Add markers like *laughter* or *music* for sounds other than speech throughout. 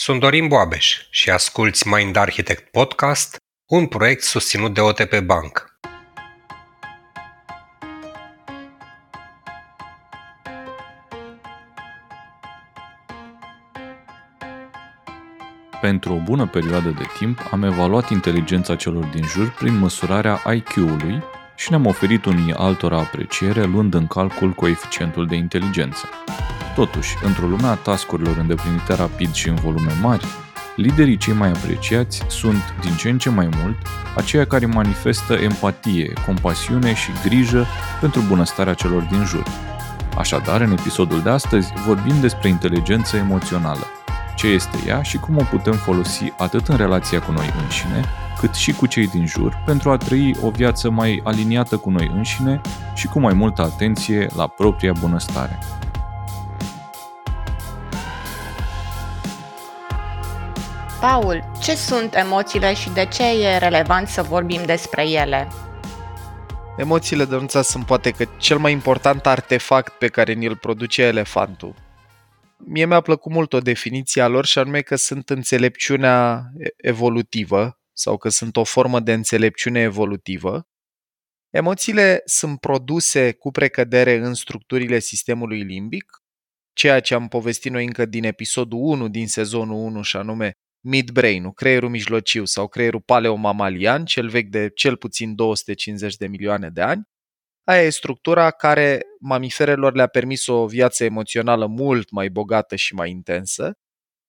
Sunt Dorin Boabeș și asculți Mind Architect Podcast, un proiect susținut de OTP Bank. Pentru o bună perioadă de timp am evaluat inteligența celor din jur prin măsurarea IQ-ului și ne-am oferit unii altora apreciere luând în calcul coeficientul de inteligență. Totuși, într-o lume a tascurilor îndeplinite rapid și în volume mari, liderii cei mai apreciați sunt, din ce în ce mai mult, aceia care manifestă empatie, compasiune și grijă pentru bunăstarea celor din jur. Așadar, în episodul de astăzi vorbim despre inteligență emoțională, ce este ea și cum o putem folosi atât în relația cu noi înșine, cât și cu cei din jur pentru a trăi o viață mai aliniată cu noi înșine și cu mai multă atenție la propria bunăstare. Paul, ce sunt emoțiile și de ce e relevant să vorbim despre ele? Emoțiile, Dănuța, sunt poate că cel mai important artefact pe care ni-l produce elefantul. Mie mi-a plăcut mult o definiție a lor și anume că sunt înțelepciunea evolutivă sau că sunt o formă de înțelepciune evolutivă. Emoțiile sunt produse cu precădere în structurile sistemului limbic, ceea ce am povestit noi încă din episodul 1 din sezonul 1 și anume midbrain-ul, creierul mijlociu sau creierul paleomamalian, cel vechi de cel puțin 250 de milioane de ani. Aia e structura care mamiferelor le-a permis o viață emoțională mult mai bogată și mai intensă.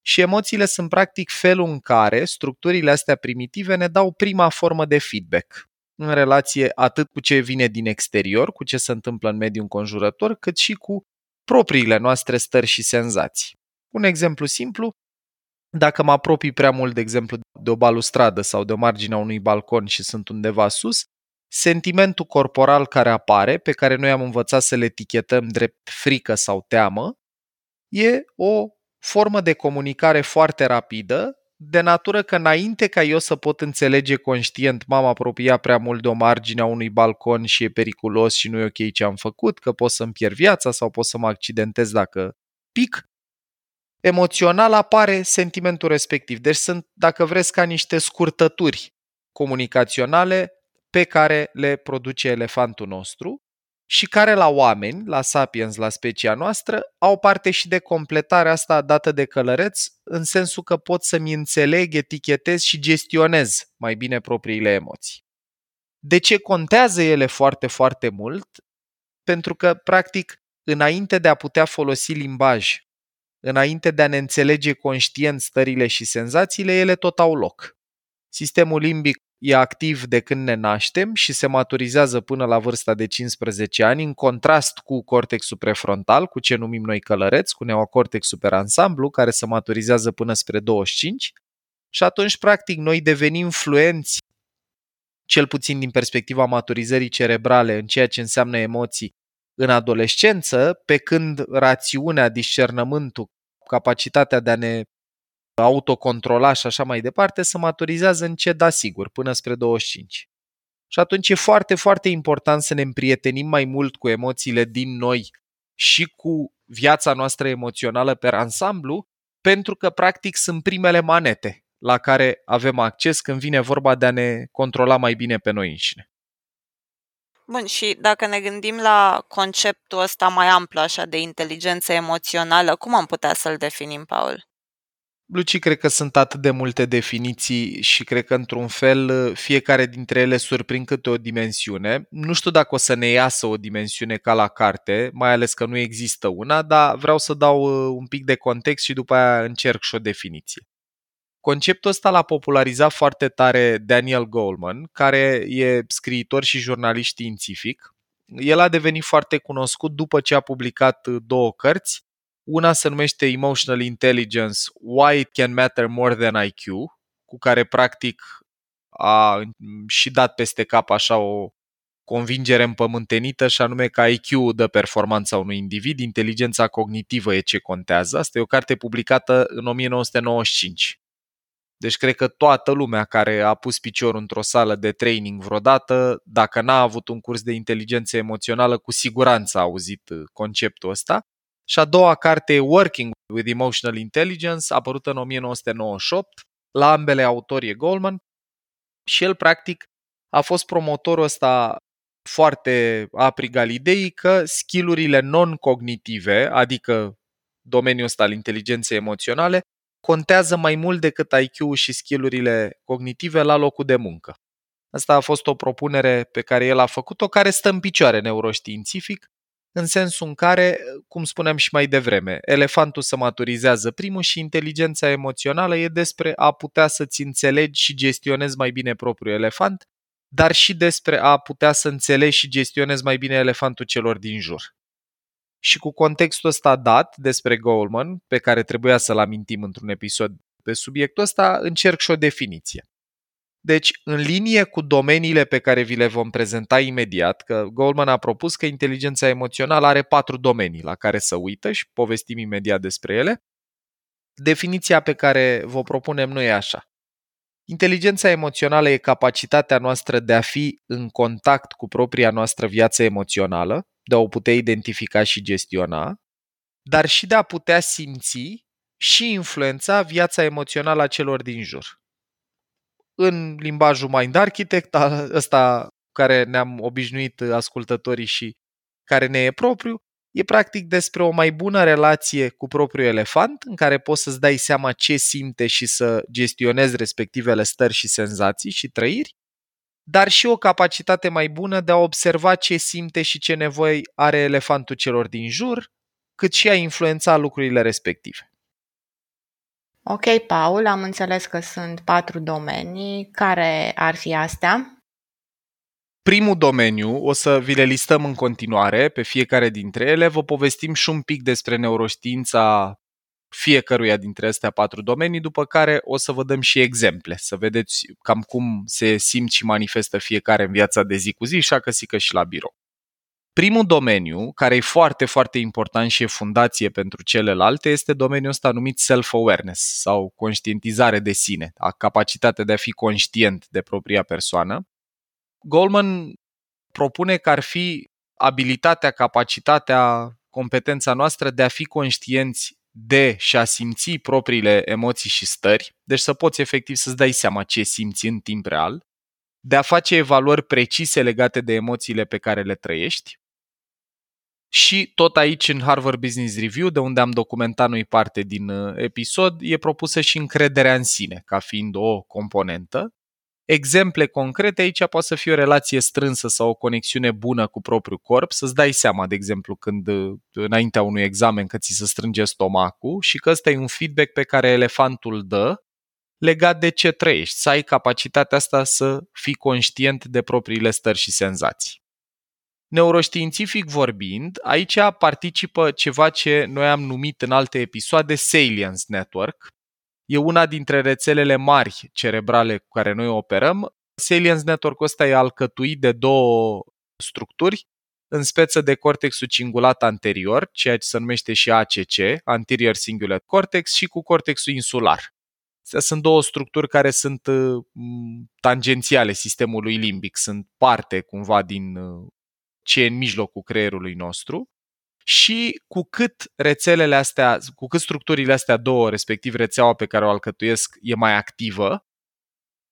Și emoțiile sunt practic felul în care structurile astea primitive ne dau prima formă de feedback în relație atât cu ce vine din exterior, cu ce se întâmplă în mediul înconjurător, cât și cu propriile noastre stări și senzații. Un exemplu simplu, dacă mă apropii prea mult, de exemplu, de o balustradă sau de o margine a unui balcon și sunt undeva sus, sentimentul corporal care apare, pe care noi am învățat să le etichetăm drept frică sau teamă, e o formă de comunicare foarte rapidă, de natură că înainte ca eu să pot înțelege conștient m-am apropiat prea mult de o margine a unui balcon și e periculos și nu e ok ce am făcut, că pot să-mi pierd viața sau pot să mă accidentez dacă pic, emoțional apare sentimentul respectiv. Deci sunt, dacă vreți, ca niște scurtături comunicaționale pe care le produce elefantul nostru și care la oameni, la sapiens, la specia noastră, au parte și de completarea asta dată de călăreț, în sensul că pot să-mi înțeleg, etichetez și gestionez mai bine propriile emoții. De ce contează ele foarte, foarte mult? Pentru că, practic, înainte de a putea folosi limbaj Înainte de a ne înțelege conștient stările și senzațiile, ele tot au loc. Sistemul limbic e activ de când ne naștem și se maturizează până la vârsta de 15 ani, în contrast cu cortexul prefrontal, cu ce numim noi călăreți, cu neocortex superansamblu, care se maturizează până spre 25. Și atunci, practic, noi devenim fluenți, cel puțin din perspectiva maturizării cerebrale, în ceea ce înseamnă emoții, în adolescență, pe când rațiunea, discernământul, capacitatea de a ne autocontrola și așa mai departe, se maturizează în ce da sigur, până spre 25. Și atunci e foarte, foarte important să ne împrietenim mai mult cu emoțiile din noi și cu viața noastră emoțională pe ansamblu, pentru că practic sunt primele manete la care avem acces când vine vorba de a ne controla mai bine pe noi înșine. Bun, și dacă ne gândim la conceptul ăsta mai amplu așa de inteligență emoțională, cum am putea să-l definim, Paul? Luci, cred că sunt atât de multe definiții și cred că într-un fel fiecare dintre ele surprind câte o dimensiune. Nu știu dacă o să ne iasă o dimensiune ca la carte, mai ales că nu există una, dar vreau să dau uh, un pic de context și după aia încerc și o definiție. Conceptul ăsta l-a popularizat foarte tare Daniel Goleman, care e scriitor și jurnalist științific. El a devenit foarte cunoscut după ce a publicat două cărți. Una se numește Emotional Intelligence, Why It Can Matter More Than IQ, cu care practic a și dat peste cap așa o convingere împământenită și anume că IQ dă performanța unui individ, inteligența cognitivă e ce contează. Asta e o carte publicată în 1995. Deci cred că toată lumea care a pus piciorul într-o sală de training vreodată, dacă n-a avut un curs de inteligență emoțională, cu siguranță a auzit uh, conceptul ăsta. și a doua carte e Working with Emotional Intelligence, apărută în 1998. La ambele autori e Goldman și el, practic, a fost promotorul ăsta foarte aprig al ideii că skillurile non-cognitive, adică domeniul ăsta al inteligenței emoționale, contează mai mult decât IQ și skillurile cognitive la locul de muncă. Asta a fost o propunere pe care el a făcut-o, care stă în picioare neuroștiințific, în sensul în care, cum spuneam și mai devreme, elefantul se maturizează primul și inteligența emoțională e despre a putea să-ți înțelegi și gestionezi mai bine propriul elefant, dar și despre a putea să înțelegi și gestionezi mai bine elefantul celor din jur. Și cu contextul ăsta dat despre Goldman, pe care trebuia să-l amintim într-un episod pe subiectul ăsta, încerc și o definiție. Deci, în linie cu domeniile pe care vi le vom prezenta imediat, că Goldman a propus că inteligența emoțională are patru domenii la care să uită și povestim imediat despre ele, definiția pe care vă propunem noi e așa. Inteligența emoțională e capacitatea noastră de a fi în contact cu propria noastră viață emoțională, de a o putea identifica și gestiona, dar și de a putea simți și influența viața emoțională a celor din jur. În limbajul Mind Architect, ăsta care ne-am obișnuit ascultătorii și care ne e propriu, e practic despre o mai bună relație cu propriul elefant, în care poți să-ți dai seama ce simte și să gestionezi respectivele stări și senzații și trăiri, dar și o capacitate mai bună de a observa ce simte și ce nevoi are elefantul celor din jur, cât și a influența lucrurile respective. Ok, Paul, am înțeles că sunt patru domenii. Care ar fi astea? Primul domeniu, o să vi le listăm în continuare pe fiecare dintre ele, vă povestim și un pic despre neuroștiința fiecăruia dintre astea patru domenii, după care o să vă dăm și exemple, să vedeți cam cum se simt și manifestă fiecare în viața de zi cu zi și acăsică și la birou. Primul domeniu, care e foarte, foarte important și e fundație pentru celelalte, este domeniul ăsta numit self-awareness sau conștientizare de sine, a capacitatea de a fi conștient de propria persoană. Goldman propune că ar fi abilitatea, capacitatea, competența noastră de a fi conștienți de și a simți propriile emoții și stări, deci să poți efectiv să-ți dai seama ce simți în timp real, de a face evaluări precise legate de emoțiile pe care le trăiești. Și tot aici în Harvard Business Review, de unde am documentat noi parte din uh, episod, e propusă și încrederea în sine, ca fiind o componentă. Exemple concrete aici poate să fie o relație strânsă sau o conexiune bună cu propriul corp, să-ți dai seama, de exemplu, când uh, înaintea unui examen că ți se strânge stomacul și că ăsta e un feedback pe care elefantul dă legat de ce trăiești, să ai capacitatea asta să fii conștient de propriile stări și senzații. Neuroștiințific vorbind, aici participă ceva ce noi am numit în alte episoade Salience Network, e una dintre rețelele mari cerebrale cu care noi operăm. Salience Network ăsta e alcătuit de două structuri, în speță de cortexul cingulat anterior, ceea ce se numește și ACC, Anterior Cingulate Cortex, și cu cortexul insular. Astea sunt două structuri care sunt uh, tangențiale sistemului limbic, sunt parte cumva din uh, ce e în mijlocul creierului nostru și cu cât rețelele astea, cu cât structurile astea două, respectiv rețeaua pe care o alcătuiesc, e mai activă,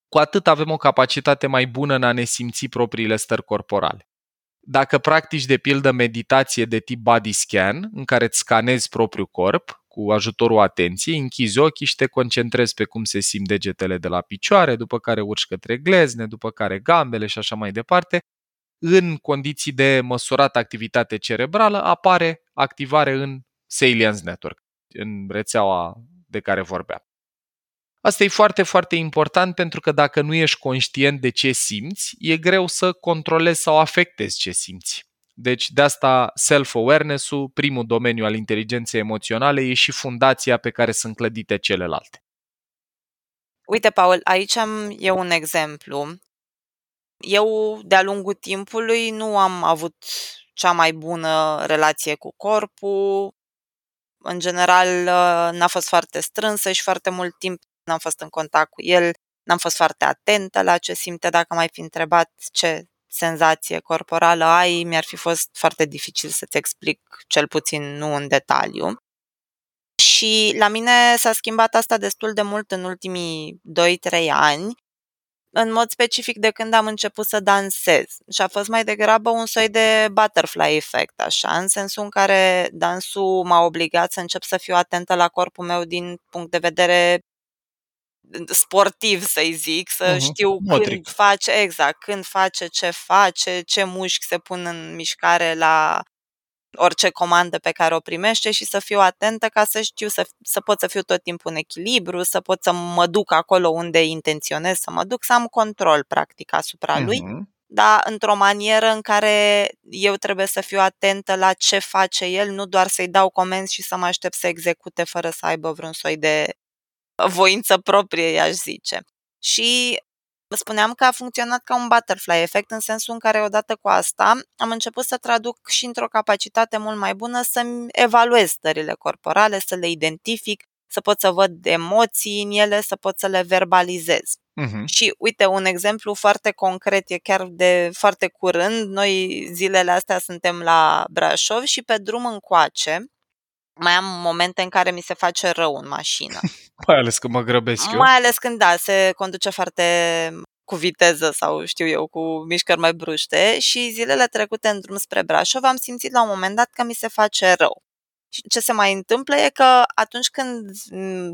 cu atât avem o capacitate mai bună în a ne simți propriile stări corporale. Dacă practici de pildă meditație de tip body scan, în care îți scanezi propriul corp cu ajutorul atenției, închizi ochii și te concentrezi pe cum se simt degetele de la picioare, după care urci către glezne, după care gambele și așa mai departe, în condiții de măsurat activitate cerebrală, apare activare în Salience Network, în rețeaua de care vorbeam. Asta e foarte, foarte important pentru că dacă nu ești conștient de ce simți, e greu să controlezi sau afectezi ce simți. Deci de asta self-awareness-ul, primul domeniu al inteligenței emoționale, e și fundația pe care sunt clădite celelalte. Uite, Paul, aici am eu un exemplu. Eu, de-a lungul timpului, nu am avut cea mai bună relație cu corpul. În general, n-a fost foarte strânsă și foarte mult timp n-am fost în contact cu el, n-am fost foarte atentă la ce simte dacă mai fi întrebat ce senzație corporală ai, mi-ar fi fost foarte dificil să-ți explic, cel puțin nu în detaliu. Și la mine s-a schimbat asta destul de mult în ultimii 2-3 ani, în mod specific de când am început să dansez. Și a fost mai degrabă un soi de butterfly effect, așa, în sensul în care dansul m-a obligat să încep să fiu atentă la corpul meu din punct de vedere sportiv, să-i zic, să uh-huh. știu Motric. când face, exact, când face, ce face, ce mușchi se pun în mișcare la orice comandă pe care o primește și să fiu atentă ca să știu să, să pot să fiu tot timpul în echilibru, să pot să mă duc acolo unde intenționez să mă duc, să am control practic asupra uh-huh. lui, dar într-o manieră în care eu trebuie să fiu atentă la ce face el, nu doar să-i dau comenzi și să mă aștept să execute fără să aibă vreun soi de voință proprie, i-aș zice. Și spuneam că a funcționat ca un butterfly efect în sensul în care odată cu asta am început să traduc și într-o capacitate mult mai bună să-mi evaluez stările corporale, să le identific, să pot să văd emoții în ele, să pot să le verbalizez. Uh-huh. Și uite, un exemplu foarte concret, e chiar de foarte curând. Noi zilele astea suntem la Brașov și pe drum încoace mai am momente în care mi se face rău în mașină. *laughs* Mai ales că mă grăbesc eu. Mai ales când, da, se conduce foarte cu viteză sau știu eu, cu mișcări mai bruște și zilele trecute în drum spre Brașov am simțit la un moment dat că mi se face rău. Și ce se mai întâmplă e că atunci când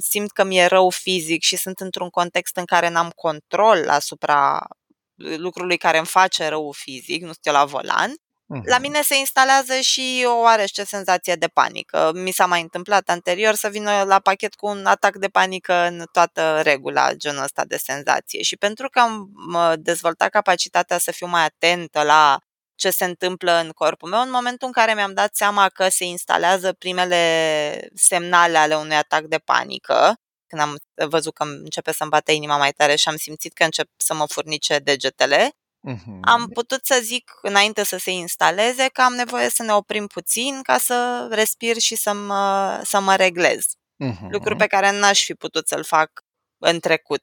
simt că mi-e rău fizic și sunt într-un context în care n-am control asupra lucrului care îmi face rău fizic, nu știu, la volan, la mine se instalează și o oarește senzație de panică. Mi s-a mai întâmplat anterior să vină la pachet cu un atac de panică în toată regula, genul ăsta de senzație. Și pentru că am dezvoltat capacitatea să fiu mai atentă la ce se întâmplă în corpul meu, în momentul în care mi-am dat seama că se instalează primele semnale ale unui atac de panică, când am văzut că începe să-mi bată inima mai tare și am simțit că încep să mă furnice degetele, Uh-huh. am putut să zic, înainte să se instaleze, că am nevoie să ne oprim puțin ca să respir și să mă, să mă reglez. Uh-huh. Lucru pe care n-aș fi putut să-l fac în trecut.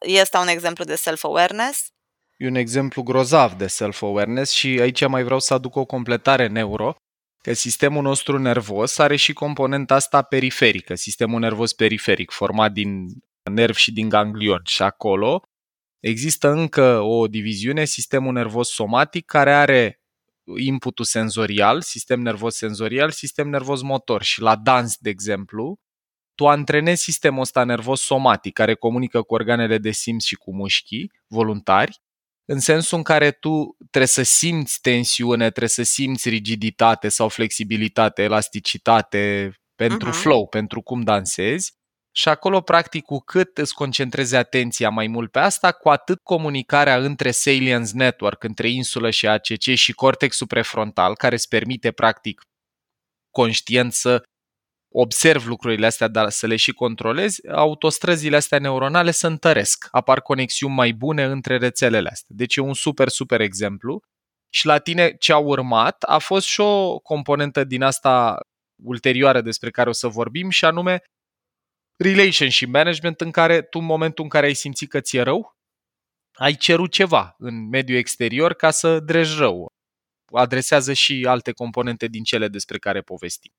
Este un exemplu de self-awareness. E un exemplu grozav de self-awareness și aici mai vreau să aduc o completare neuro, că sistemul nostru nervos are și componenta asta periferică, sistemul nervos periferic, format din nervi și din ganglion. Și acolo Există încă o diviziune, sistemul nervos somatic, care are inputul senzorial, sistem nervos senzorial, sistem nervos motor. Și la dans, de exemplu, tu antrenezi sistemul ăsta nervos somatic, care comunică cu organele de simț și cu mușchii voluntari, în sensul în care tu trebuie să simți tensiune, trebuie să simți rigiditate sau flexibilitate, elasticitate pentru uh-huh. flow, pentru cum dansezi și acolo, practic, cu cât îți concentrezi atenția mai mult pe asta, cu atât comunicarea între Salience Network, între insulă și ACC și cortexul prefrontal, care îți permite, practic, conștient să observi lucrurile astea, dar să le și controlezi, autostrăzile astea neuronale se întăresc. Apar conexiuni mai bune între rețelele astea. Deci e un super, super exemplu. Și la tine ce a urmat a fost și o componentă din asta ulterioară despre care o să vorbim și anume relationship management în care tu în momentul în care ai simțit că ți-e rău, ai cerut ceva în mediul exterior ca să dregi rău. Adresează și alte componente din cele despre care povestim.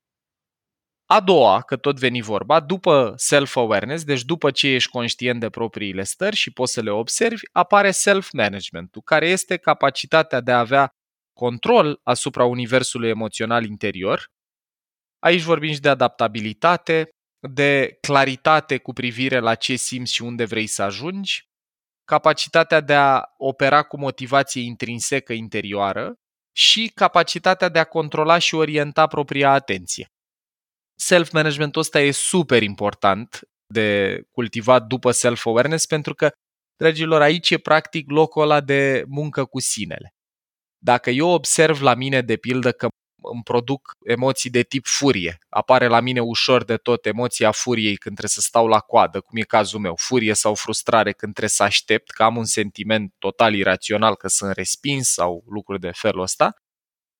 A doua, că tot veni vorba, după self-awareness, deci după ce ești conștient de propriile stări și poți să le observi, apare self-management-ul, care este capacitatea de a avea control asupra universului emoțional interior. Aici vorbim și de adaptabilitate, de claritate cu privire la ce simți și unde vrei să ajungi, capacitatea de a opera cu motivație intrinsecă interioară și capacitatea de a controla și orienta propria atenție. Self-managementul ăsta e super important de cultivat după self-awareness pentru că, dragilor, aici e practic locul ăla de muncă cu sinele. Dacă eu observ la mine, de pildă, că îmi produc emoții de tip furie. Apare la mine ușor de tot emoția furiei când trebuie să stau la coadă, cum e cazul meu, furie sau frustrare când trebuie să aștept, că am un sentiment total irațional că sunt respins sau lucruri de felul ăsta.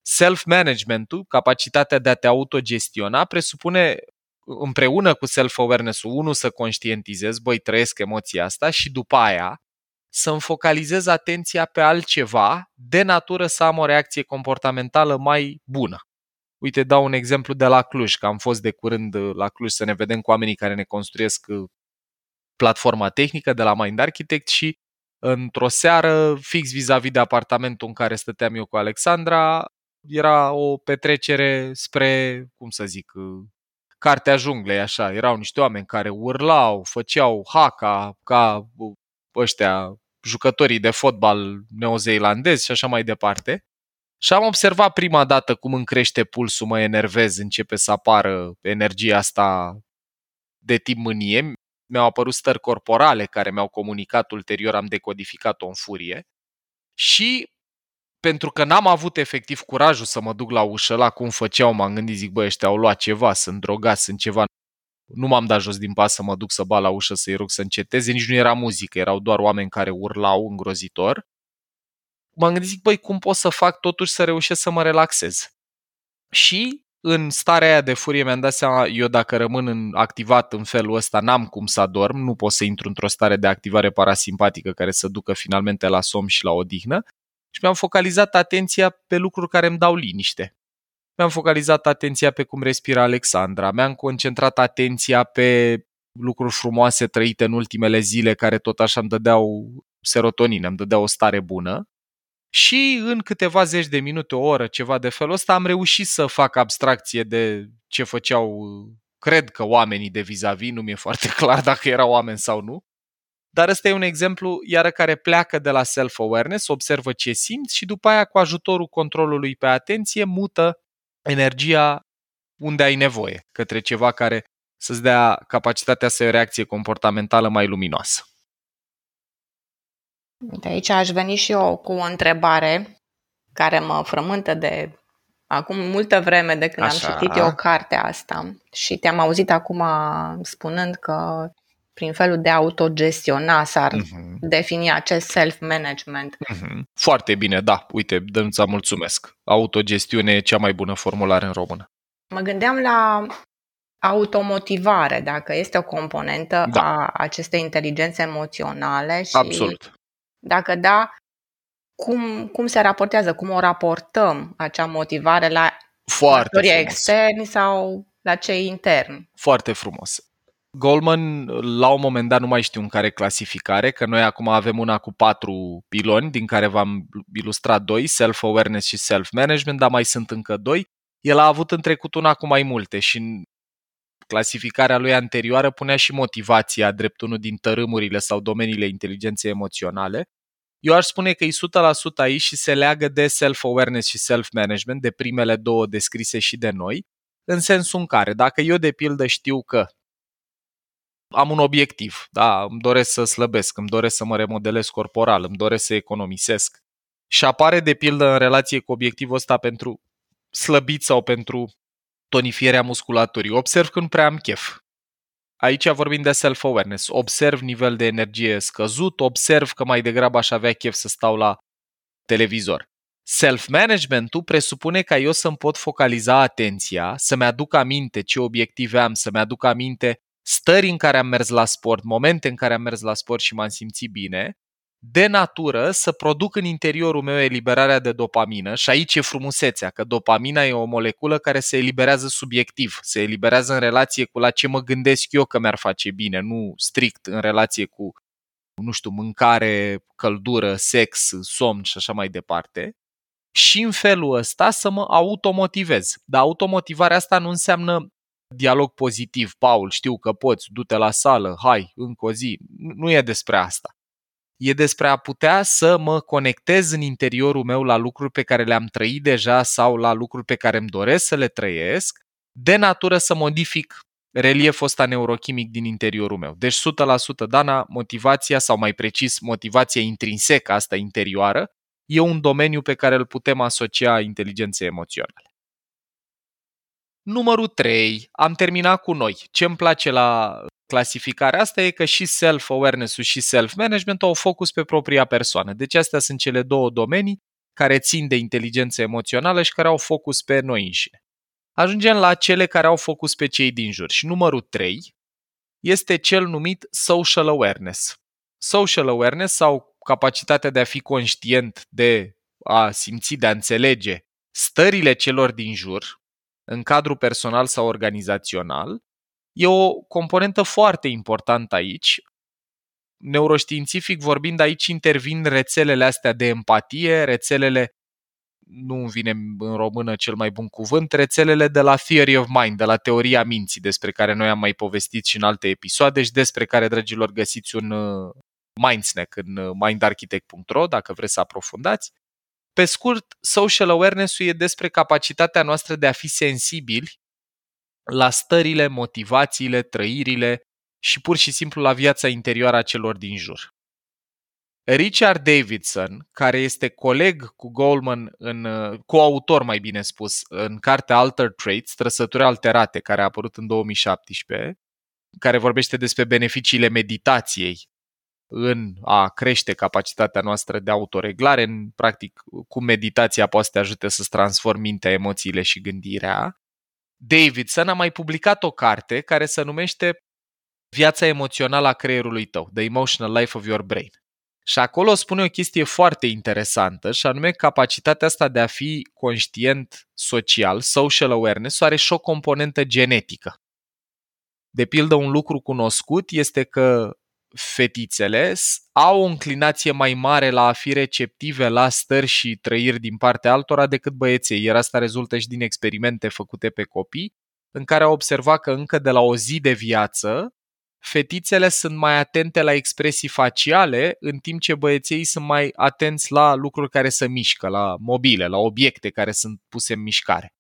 Self-managementul, capacitatea de a te autogestiona, presupune împreună cu self-awareness-ul, unul să conștientizez, băi, trăiesc emoția asta și după aia să-mi focalizez atenția pe altceva de natură să am o reacție comportamentală mai bună. Uite, dau un exemplu de la Cluj, că am fost de curând uh, la Cluj să ne vedem cu oamenii care ne construiesc uh, platforma tehnică de la Mind Architect și într-o seară, fix vis-a-vis de apartamentul în care stăteam eu cu Alexandra, era o petrecere spre, cum să zic, uh, cartea junglei, așa. Erau niște oameni care urlau, făceau haka ca ăștia jucătorii de fotbal neozeelandezi și așa mai departe. Și am observat prima dată cum îmi crește pulsul, mă enervez, începe să apară energia asta de tip mânie. Mi-au apărut stări corporale care mi-au comunicat ulterior, am decodificat-o în furie. Și pentru că n-am avut efectiv curajul să mă duc la ușă, la cum făceau, m-am gândit, zic, bă, ăștia au luat ceva, sunt drogați, sunt ceva. Nu m-am dat jos din pas să mă duc să bat la ușă să-i rog să înceteze, nici nu era muzică, erau doar oameni care urlau îngrozitor. M-am gândit, zic, băi, cum pot să fac totuși să reușesc să mă relaxez? Și în starea aia de furie mi-am dat seama, eu dacă rămân în, activat în felul ăsta, n-am cum să adorm, nu pot să intru într-o stare de activare parasimpatică care să ducă finalmente la somn și la odihnă și mi-am focalizat atenția pe lucruri care îmi dau liniște. Mi-am focalizat atenția pe cum respira Alexandra, mi-am concentrat atenția pe lucruri frumoase trăite în ultimele zile care tot așa îmi dădeau serotonină, îmi dădeau o stare bună. Și în câteva zeci de minute, o oră, ceva de felul ăsta, am reușit să fac abstracție de ce făceau, cred că oamenii de vis-a-vis, nu mi-e foarte *laughs* clar dacă erau oameni sau nu, dar ăsta e un exemplu, iară, care pleacă de la self-awareness, observă ce simți și după aia, cu ajutorul controlului pe atenție, mută energia unde ai nevoie, către ceva care să-ți dea capacitatea să ai o reacție comportamentală mai luminoasă. De aici aș veni și eu cu o întrebare care mă frământă de acum multă vreme de când Așa. am citit eu cartea asta și te-am auzit acum spunând că prin felul de autogestiona s-ar uh-huh. defini acest self-management. Uh-huh. Foarte bine, da. Uite, Dănuța, mulțumesc. Autogestiune e cea mai bună formulare în română. Mă gândeam la automotivare, dacă este o componentă da. a acestei inteligențe emoționale și Absolut. dacă da, cum, cum se raportează, cum o raportăm acea motivare la Foarte externi sau la cei interni? Foarte frumos. Goldman, la un moment dat, nu mai știu în care clasificare, că noi acum avem una cu patru piloni, din care v-am ilustrat doi, self-awareness și self-management, dar mai sunt încă doi. El a avut în trecut una cu mai multe și în clasificarea lui anterioară punea și motivația drept unul din tărâmurile sau domeniile inteligenței emoționale. Eu aș spune că e 100% aici și se leagă de self-awareness și self-management, de primele două descrise și de noi, în sensul în care, dacă eu de pildă știu că am un obiectiv, da, îmi doresc să slăbesc, îmi doresc să mă remodelez corporal, îmi doresc să economisesc. Și apare de pildă în relație cu obiectivul ăsta pentru slăbit sau pentru tonifierea musculaturii. Observ că nu prea am chef. Aici vorbim de self-awareness. Observ nivel de energie scăzut, observ că mai degrabă aș avea chef să stau la televizor. Self-managementul presupune ca eu să-mi pot focaliza atenția, să-mi aduc aminte ce obiective am, să-mi aduc aminte stări în care am mers la sport, momente în care am mers la sport și m-am simțit bine, de natură să produc în interiorul meu eliberarea de dopamină și aici e frumusețea, că dopamina e o moleculă care se eliberează subiectiv, se eliberează în relație cu la ce mă gândesc eu că mi-ar face bine, nu strict în relație cu, nu știu, mâncare, căldură, sex, somn și așa mai departe. Și în felul ăsta să mă automotivez. Dar automotivarea asta nu înseamnă dialog pozitiv, Paul, știu că poți, du-te la sală, hai, încă o zi. Nu e despre asta. E despre a putea să mă conectez în interiorul meu la lucruri pe care le-am trăit deja sau la lucruri pe care îmi doresc să le trăiesc, de natură să modific relieful ăsta neurochimic din interiorul meu. Deci 100% Dana, motivația sau mai precis motivația intrinsecă asta interioară e un domeniu pe care îl putem asocia inteligenței emoționale. Numărul 3, am terminat cu noi. Ce îmi place la clasificarea asta e că și self-awareness-ul și self-management au focus pe propria persoană. Deci astea sunt cele două domenii care țin de inteligență emoțională și care au focus pe noi înșine. Ajungem la cele care au focus pe cei din jur. Și numărul 3 este cel numit social awareness. Social awareness sau capacitatea de a fi conștient, de a simți, de a înțelege stările celor din jur, în cadrul personal sau organizațional, e o componentă foarte importantă aici. Neuroștiințific vorbind, aici intervin rețelele astea de empatie, rețelele nu îmi vine în română cel mai bun cuvânt, rețelele de la Theory of Mind, de la teoria minții, despre care noi am mai povestit și în alte episoade și despre care, dragilor, găsiți un uh, Mindsnack în uh, mindarchitect.ro dacă vreți să aprofundați. Pe scurt, social awareness-ul e despre capacitatea noastră de a fi sensibili la stările, motivațiile, trăirile și pur și simplu la viața interioară a celor din jur. Richard Davidson, care este coleg cu Goldman, în, coautor mai bine spus, în cartea Alter Traits, trăsături alterate, care a apărut în 2017, care vorbește despre beneficiile meditației în a crește capacitatea noastră de autoreglare, în practic cum meditația poate să te ajute să-ți transformi mintea, emoțiile și gândirea. Davidson a mai publicat o carte care se numește Viața emoțională a creierului tău, The Emotional Life of Your Brain. Și acolo spune o chestie foarte interesantă și anume capacitatea asta de a fi conștient social, social awareness, are și o componentă genetică. De pildă, un lucru cunoscut este că fetițele au o înclinație mai mare la a fi receptive la stări și trăiri din partea altora decât băieții, iar asta rezultă și din experimente făcute pe copii, în care au observat că încă de la o zi de viață, fetițele sunt mai atente la expresii faciale, în timp ce băieții sunt mai atenți la lucruri care se mișcă, la mobile, la obiecte care sunt puse în mișcare.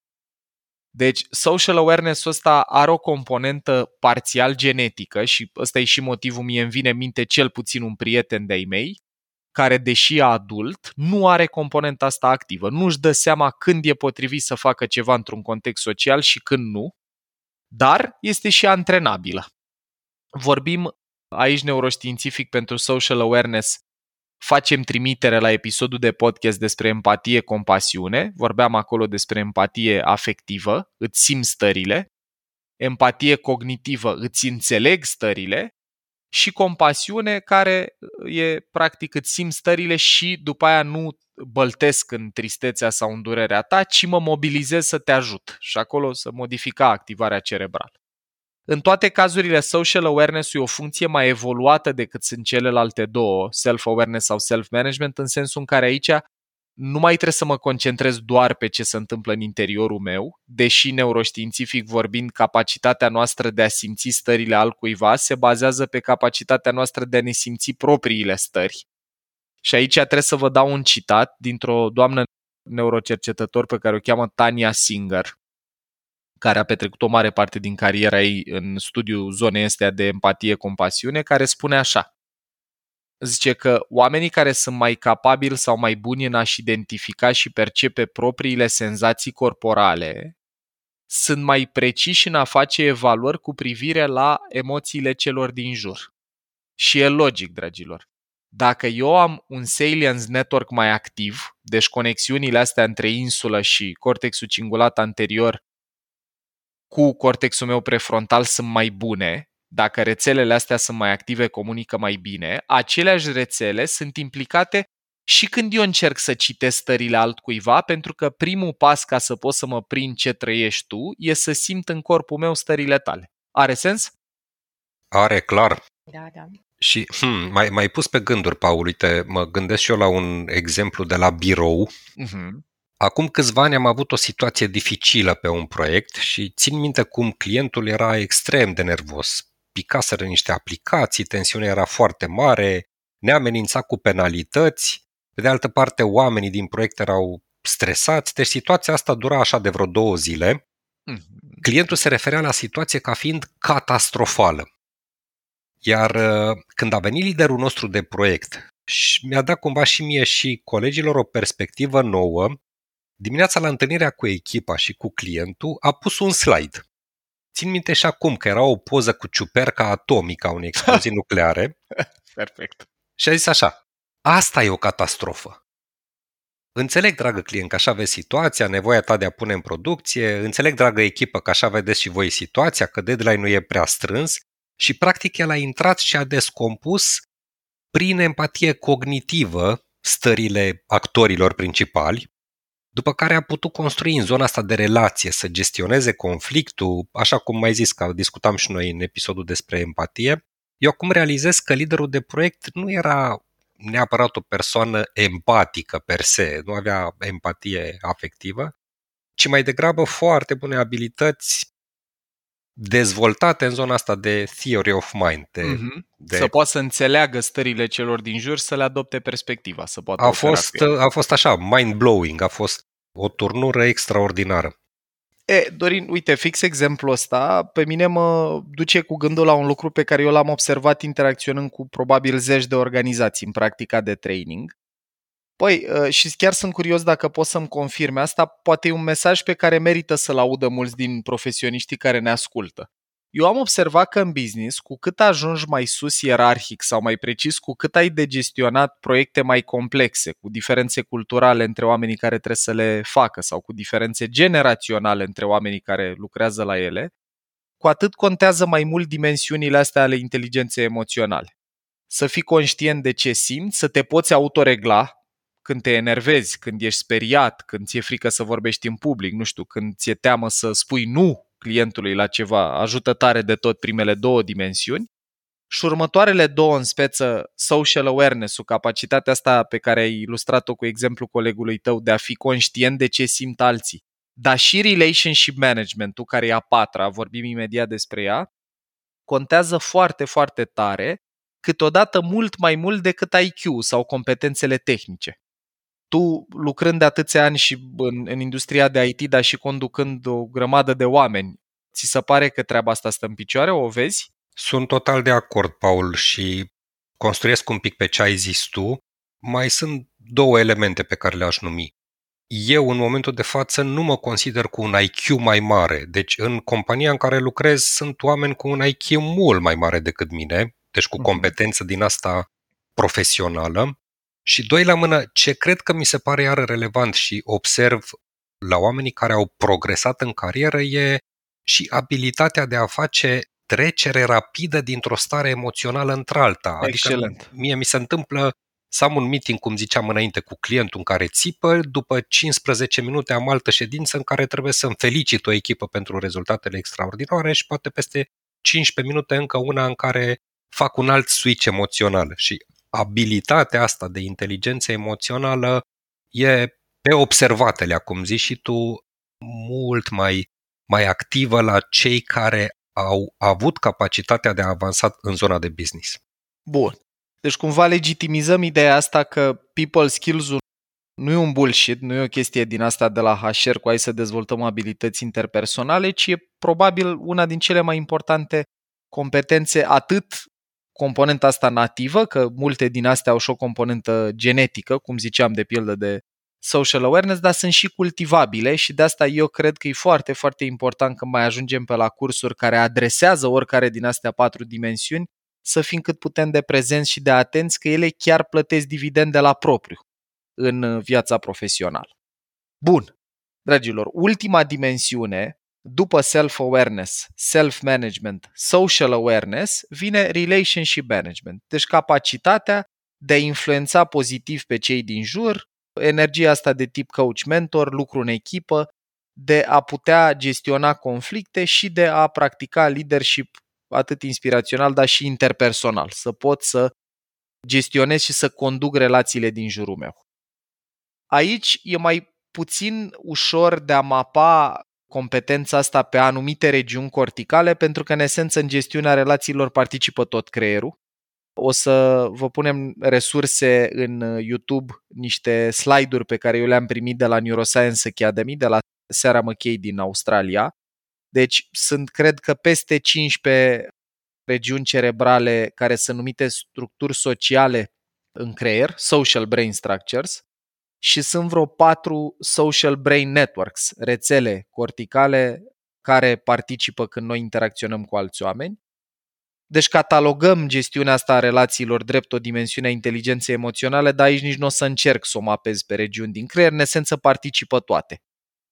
Deci, social awareness-ul ăsta are o componentă parțial genetică și ăsta e și motivul mie îmi vine în minte cel puțin un prieten de-ai mei, care, deși e adult, nu are componenta asta activă. Nu își dă seama când e potrivit să facă ceva într-un context social și când nu, dar este și antrenabilă. Vorbim aici neuroștiințific pentru social awareness facem trimitere la episodul de podcast despre empatie, compasiune. Vorbeam acolo despre empatie afectivă, îți simți stările, empatie cognitivă, îți înțeleg stările și compasiune care e practic îți simți stările și după aia nu băltesc în tristețea sau în durerea ta, ci mă mobilizez să te ajut și acolo să modifica activarea cerebrală. În toate cazurile, social awareness e o funcție mai evoluată decât sunt celelalte două, self-awareness sau self-management, în sensul în care aici nu mai trebuie să mă concentrez doar pe ce se întâmplă în interiorul meu, deși neuroștiințific vorbind, capacitatea noastră de a simți stările altcuiva se bazează pe capacitatea noastră de a ne simți propriile stări. Și aici trebuie să vă dau un citat dintr-o doamnă neurocercetător pe care o cheamă Tania Singer, care a petrecut o mare parte din cariera ei în studiul zonei astea de empatie, compasiune, care spune așa. Zice că oamenii care sunt mai capabili sau mai buni în a-și identifica și percepe propriile senzații corporale sunt mai preciși în a face evaluări cu privire la emoțiile celor din jur. Și e logic, dragilor. Dacă eu am un salience network mai activ, deci conexiunile astea între insulă și cortexul cingulat anterior cu cortexul meu prefrontal sunt mai bune, dacă rețelele astea sunt mai active, comunică mai bine, aceleași rețele sunt implicate și când eu încerc să citesc stările altcuiva, pentru că primul pas ca să pot să mă prind ce trăiești tu e să simt în corpul meu stările tale. Are sens? Are, clar. Da, da. Și hmm, mai, mai pus pe gânduri, Paul, uite, mă gândesc și eu la un exemplu de la birou. Uh-huh. Acum câțiva ani am avut o situație dificilă pe un proiect și țin minte cum clientul era extrem de nervos. Picaseră niște aplicații, tensiunea era foarte mare, ne amenința cu penalități. Pe de altă parte, oamenii din proiect erau stresați, deci situația asta dura așa de vreo două zile. Mhm. Clientul se referea la situație ca fiind catastrofală. Iar uh, când a venit liderul nostru de proiect și mi-a dat cumva și mie și colegilor o perspectivă nouă, Dimineața la întâlnirea cu echipa și cu clientul a pus un slide. Țin minte și acum că era o poză cu ciuperca atomică a unei explozii *laughs* nucleare. Perfect. Și a zis așa, asta e o catastrofă. Înțeleg, dragă client, că așa vezi situația, nevoia ta de a pune în producție, înțeleg, dragă echipă, că așa vedeți și voi situația, că deadline nu e prea strâns și practic el a intrat și a descompus prin empatie cognitivă stările actorilor principali, după care a putut construi în zona asta de relație, să gestioneze conflictul, așa cum mai zis că discutam și noi în episodul despre empatie. Eu acum realizez că liderul de proiect nu era neapărat o persoană empatică per se, nu avea empatie afectivă, ci mai degrabă foarte bune abilități dezvoltate în zona asta de theory of mind. De, mm-hmm. de... Să poată să înțeleagă stările celor din jur, să le adopte perspectiva, să poată a fost, a fost așa, mind-blowing, a fost o turnură extraordinară. E, Dorin, uite, fix exemplul ăsta pe mine mă duce cu gândul la un lucru pe care eu l-am observat interacționând cu probabil zeci de organizații în practica de training. Păi, ă, și chiar sunt curios dacă poți să-mi confirme asta, poate e un mesaj pe care merită să-l audă mulți din profesioniștii care ne ascultă. Eu am observat că în business, cu cât ajungi mai sus ierarhic sau mai precis, cu cât ai de gestionat proiecte mai complexe, cu diferențe culturale între oamenii care trebuie să le facă sau cu diferențe generaționale între oamenii care lucrează la ele, cu atât contează mai mult dimensiunile astea ale inteligenței emoționale. Să fii conștient de ce simți, să te poți autoregla când te enervezi, când ești speriat, când ți-e frică să vorbești în public, nu știu, când ți-e teamă să spui nu clientului la ceva, ajută tare de tot primele două dimensiuni. Și următoarele două în speță, social awareness-ul, capacitatea asta pe care ai ilustrat-o cu exemplu colegului tău de a fi conștient de ce simt alții, dar și relationship management-ul, care e a patra, vorbim imediat despre ea, contează foarte, foarte tare, câteodată mult mai mult decât IQ sau competențele tehnice tu lucrând de atâția ani și în, în industria de IT, dar și conducând o grămadă de oameni, ți se pare că treaba asta stă în picioare? O vezi? Sunt total de acord, Paul, și construiesc un pic pe ce ai zis tu. Mai sunt două elemente pe care le-aș numi. Eu, în momentul de față, nu mă consider cu un IQ mai mare. Deci, în compania în care lucrez, sunt oameni cu un IQ mult mai mare decât mine, deci cu mhm. competență din asta profesională. Și doi la mână, ce cred că mi se pare iară relevant și observ la oamenii care au progresat în carieră e și abilitatea de a face trecere rapidă dintr-o stare emoțională într-alta. Adică Excelent. Adică mie mi se întâmplă să am un meeting, cum ziceam înainte, cu clientul în care țipă, după 15 minute am altă ședință în care trebuie să-mi felicit o echipă pentru rezultatele extraordinare și poate peste 15 minute încă una în care fac un alt switch emoțional. Și abilitatea asta de inteligență emoțională e pe observatele, cum zici și tu, mult mai, mai activă la cei care au avut capacitatea de a avansa în zona de business. Bun. Deci cumva legitimizăm ideea asta că people skills-ul nu e un bullshit, nu e o chestie din asta de la HR cu ai să dezvoltăm abilități interpersonale, ci e probabil una din cele mai importante competențe atât componenta asta nativă, că multe din astea au și o componentă genetică, cum ziceam de pildă de social awareness, dar sunt și cultivabile și de asta eu cred că e foarte, foarte important când mai ajungem pe la cursuri care adresează oricare din astea patru dimensiuni, să fim cât putem de prezenți și de atenți că ele chiar plătesc dividende la propriu în viața profesională. Bun, dragilor, ultima dimensiune după self-awareness, self-management, social awareness, vine relationship management. Deci capacitatea de a influența pozitiv pe cei din jur, energia asta de tip coach mentor, lucru în echipă, de a putea gestiona conflicte și de a practica leadership atât inspirațional, dar și interpersonal, să pot să gestionez și să conduc relațiile din jurul meu. Aici e mai puțin ușor de a mapa competența asta pe anumite regiuni corticale, pentru că, în esență, în gestiunea relațiilor participă tot creierul. O să vă punem resurse în YouTube, niște slide-uri pe care eu le-am primit de la Neuroscience Academy, de la Sarah McKay din Australia. Deci sunt, cred că, peste 15 regiuni cerebrale care sunt numite structuri sociale în creier, social brain structures, și sunt vreo patru social brain networks, rețele corticale care participă când noi interacționăm cu alți oameni. Deci catalogăm gestiunea asta a relațiilor drept o dimensiune a inteligenței emoționale, dar aici nici nu o să încerc să o mapez pe regiuni din creier, în esență participă toate.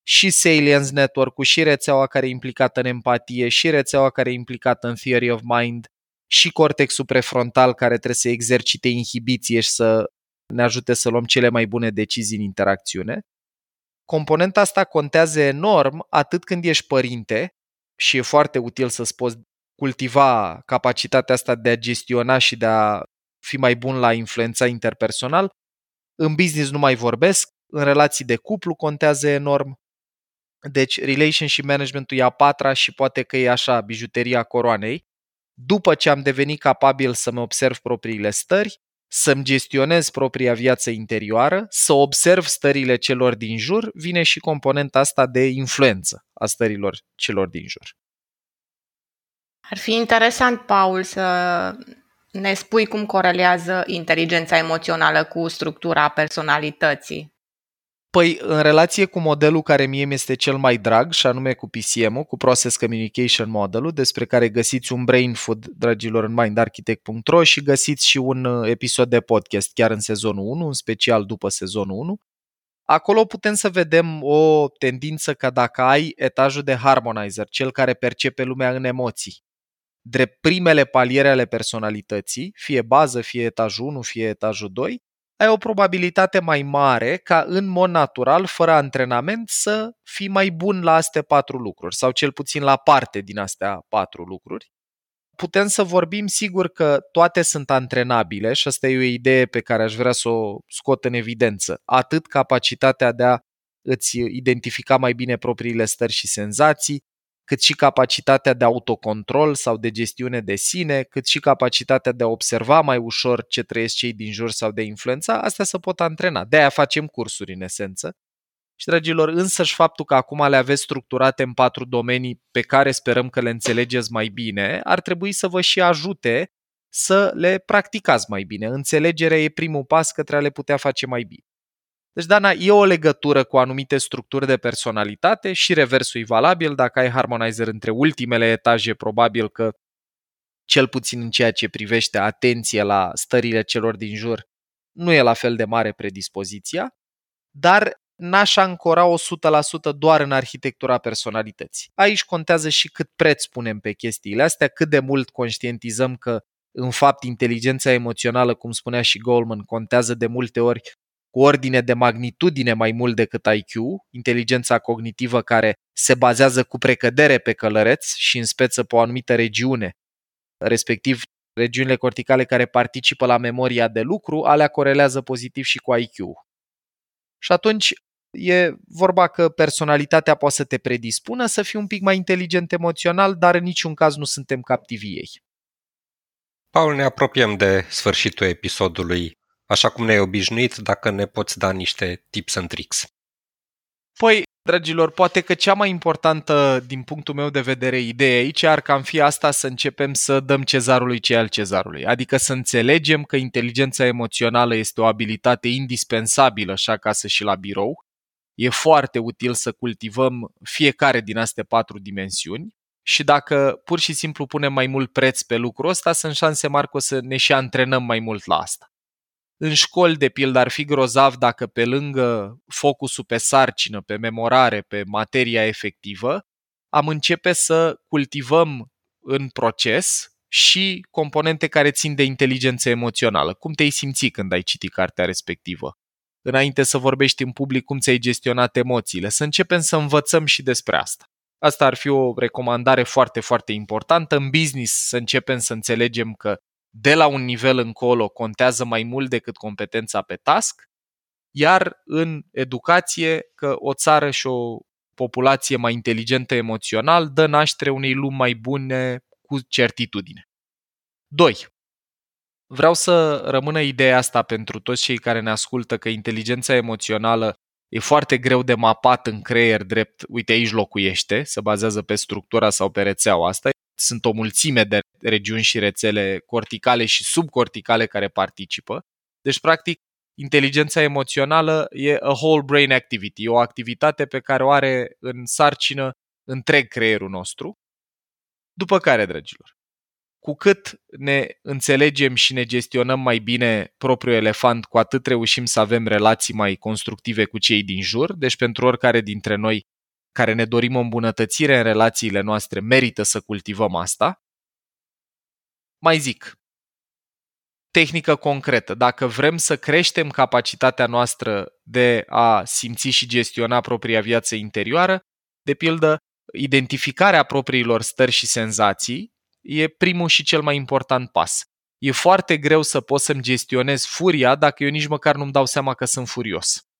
Și Salience Network-ul, și rețeaua care e implicată în empatie, și rețeaua care e implicată în Theory of Mind, și cortexul prefrontal care trebuie să exercite inhibiție și să ne ajute să luăm cele mai bune decizii în interacțiune. Componenta asta contează enorm atât când ești părinte și e foarte util să-ți poți cultiva capacitatea asta de a gestiona și de a fi mai bun la influența interpersonal. În business nu mai vorbesc, în relații de cuplu contează enorm. Deci relationship management-ul e a patra și poate că e așa bijuteria coroanei. După ce am devenit capabil să-mi observ propriile stări, să-mi gestionez propria viață interioară, să observ stările celor din jur, vine și componenta asta de influență a stărilor celor din jur. Ar fi interesant, Paul, să ne spui cum corelează inteligența emoțională cu structura personalității. Păi, în relație cu modelul care mie mi este cel mai drag, și anume cu PCM-ul, cu Process Communication Modelul, despre care găsiți un brain food, dragilor, în mindarchitect.ro și găsiți și un uh, episod de podcast chiar în sezonul 1, un special după sezonul 1. Acolo putem să vedem o tendință că dacă ai etajul de harmonizer, cel care percepe lumea în emoții, drept primele paliere ale personalității, fie bază, fie etajul 1, fie etajul 2, ai o probabilitate mai mare ca în mod natural, fără antrenament, să fii mai bun la astea patru lucruri sau cel puțin la parte din astea patru lucruri. Putem să vorbim sigur că toate sunt antrenabile și asta e o idee pe care aș vrea să o scot în evidență. Atât capacitatea de a îți identifica mai bine propriile stări și senzații, cât și capacitatea de autocontrol sau de gestiune de sine, cât și capacitatea de a observa mai ușor ce trăiesc cei din jur sau de influența, astea se pot antrena. De aia facem cursuri în esență. Și, dragilor, însăși faptul că acum le aveți structurate în patru domenii pe care sperăm că le înțelegeți mai bine, ar trebui să vă și ajute să le practicați mai bine. Înțelegerea e primul pas către a le putea face mai bine. Deci, Dana, e o legătură cu anumite structuri de personalitate și reversul e valabil. Dacă ai harmonizer între ultimele etaje, probabil că cel puțin în ceea ce privește atenție la stările celor din jur, nu e la fel de mare predispoziția, dar n-aș ancora 100% doar în arhitectura personalității. Aici contează și cât preț punem pe chestiile astea, cât de mult conștientizăm că în fapt inteligența emoțională, cum spunea și Goldman, contează de multe ori cu ordine de magnitudine mai mult decât IQ, inteligența cognitivă care se bazează cu precădere pe călăreț și în speță pe o anumită regiune, respectiv regiunile corticale care participă la memoria de lucru, alea corelează pozitiv și cu IQ. Și atunci e vorba că personalitatea poate să te predispună să fii un pic mai inteligent emoțional, dar în niciun caz nu suntem captivi ei. Paul, ne apropiem de sfârșitul episodului așa cum ne-ai obișnuit, dacă ne poți da niște tips and tricks. Păi, dragilor, poate că cea mai importantă din punctul meu de vedere idee aici ar cam fi asta să începem să dăm cezarului ce al cezarului. Adică să înțelegem că inteligența emoțională este o abilitate indispensabilă și acasă și la birou. E foarte util să cultivăm fiecare din astea patru dimensiuni și dacă pur și simplu punem mai mult preț pe lucrul ăsta, sunt șanse mari că o să ne și antrenăm mai mult la asta. În școli, de pildă, ar fi grozav dacă pe lângă focusul pe sarcină, pe memorare, pe materia efectivă, am începe să cultivăm în proces și componente care țin de inteligență emoțională. Cum te-ai simți când ai citit cartea respectivă? Înainte să vorbești în public, cum ți-ai gestionat emoțiile? Să începem să învățăm și despre asta. Asta ar fi o recomandare foarte, foarte importantă. În business să începem să înțelegem că de la un nivel încolo contează mai mult decât competența pe task, iar în educație că o țară și o populație mai inteligentă emoțional dă naștere unei lumi mai bune cu certitudine. 2. Vreau să rămână ideea asta pentru toți cei care ne ascultă că inteligența emoțională e foarte greu de mapat în creier drept, uite aici locuiește, se bazează pe structura sau pe rețeaua asta sunt o mulțime de regiuni și rețele corticale și subcorticale care participă. Deci, practic, inteligența emoțională e a whole brain activity, o activitate pe care o are în sarcină întreg creierul nostru. După care, dragilor, cu cât ne înțelegem și ne gestionăm mai bine propriul elefant, cu atât reușim să avem relații mai constructive cu cei din jur. Deci pentru oricare dintre noi care ne dorim o îmbunătățire în relațiile noastre, merită să cultivăm asta. Mai zic, tehnică concretă. Dacă vrem să creștem capacitatea noastră de a simți și gestiona propria viață interioară, de pildă, identificarea propriilor stări și senzații e primul și cel mai important pas. E foarte greu să pot să-mi gestionez furia dacă eu nici măcar nu-mi dau seama că sunt furios.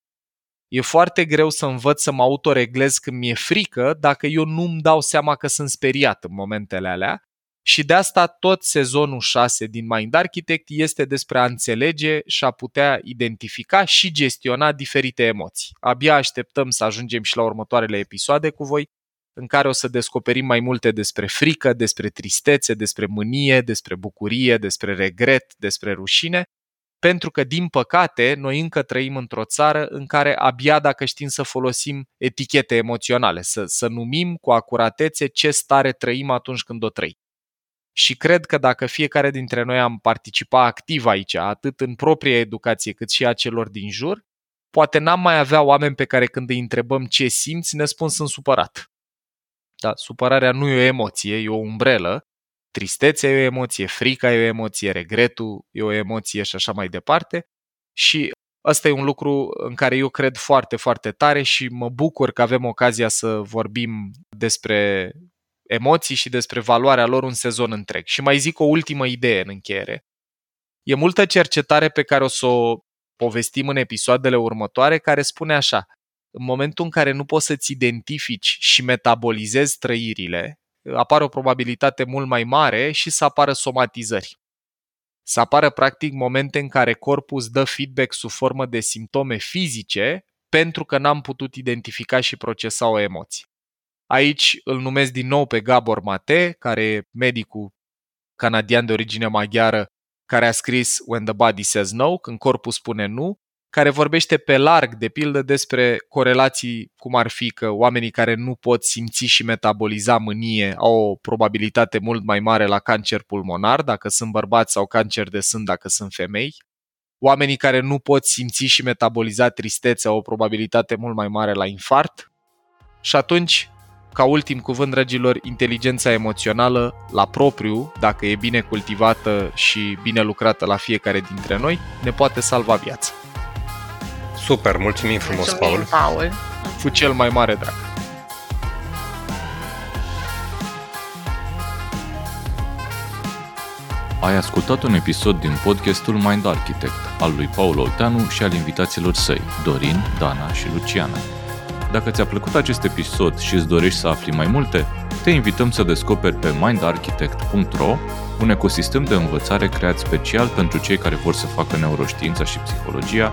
E foarte greu să învăț să mă autoreglez când mi-e frică dacă eu nu-mi dau seama că sunt speriat în momentele alea și de asta tot sezonul 6 din Mind Architect este despre a înțelege și a putea identifica și gestiona diferite emoții. Abia așteptăm să ajungem și la următoarele episoade cu voi, în care o să descoperim mai multe despre frică, despre tristețe, despre mânie, despre bucurie, despre regret, despre rușine, pentru că, din păcate, noi încă trăim într-o țară în care abia dacă știm să folosim etichete emoționale, să, să numim cu acuratețe ce stare trăim atunci când o trăim. Și cred că dacă fiecare dintre noi am participa activ aici, atât în propria educație cât și a celor din jur, poate n-am mai avea oameni pe care când îi întrebăm ce simți, ne spun sunt supărat. Da, supărarea nu e o emoție, e o umbrelă. Tristețea e o emoție, frica e o emoție, regretul e o emoție și așa mai departe. Și ăsta e un lucru în care eu cred foarte, foarte tare și mă bucur că avem ocazia să vorbim despre emoții și despre valoarea lor un sezon întreg. Și mai zic o ultimă idee în încheiere. E multă cercetare pe care o să o povestim în episoadele următoare care spune așa. În momentul în care nu poți să-ți identifici și metabolizezi trăirile, apare o probabilitate mult mai mare și să apară somatizări. Să apară practic momente în care corpul îți dă feedback sub formă de simptome fizice pentru că n-am putut identifica și procesa o emoție. Aici îl numesc din nou pe Gabor Mate, care e medicul canadian de origine maghiară care a scris When the Body Says No, când corpul spune nu, care vorbește pe larg, de pildă, despre corelații cum ar fi că oamenii care nu pot simți și metaboliza mânie au o probabilitate mult mai mare la cancer pulmonar, dacă sunt bărbați, sau cancer de sân, dacă sunt femei. Oamenii care nu pot simți și metaboliza tristețe au o probabilitate mult mai mare la infart. Și atunci, ca ultim cuvânt, dragilor, inteligența emoțională la propriu, dacă e bine cultivată și bine lucrată la fiecare dintre noi, ne poate salva viața. Super, mulțumim frumos, mulțumim, Paul. Paul. Cu cel mai mare drag. Ai ascultat un episod din podcastul Mind Architect al lui Paul Olteanu și al invitaților săi, Dorin, Dana și Luciana. Dacă ți-a plăcut acest episod și îți dorești să afli mai multe, te invităm să descoperi pe mindarchitect.ro un ecosistem de învățare creat special pentru cei care vor să facă neuroștiința și psihologia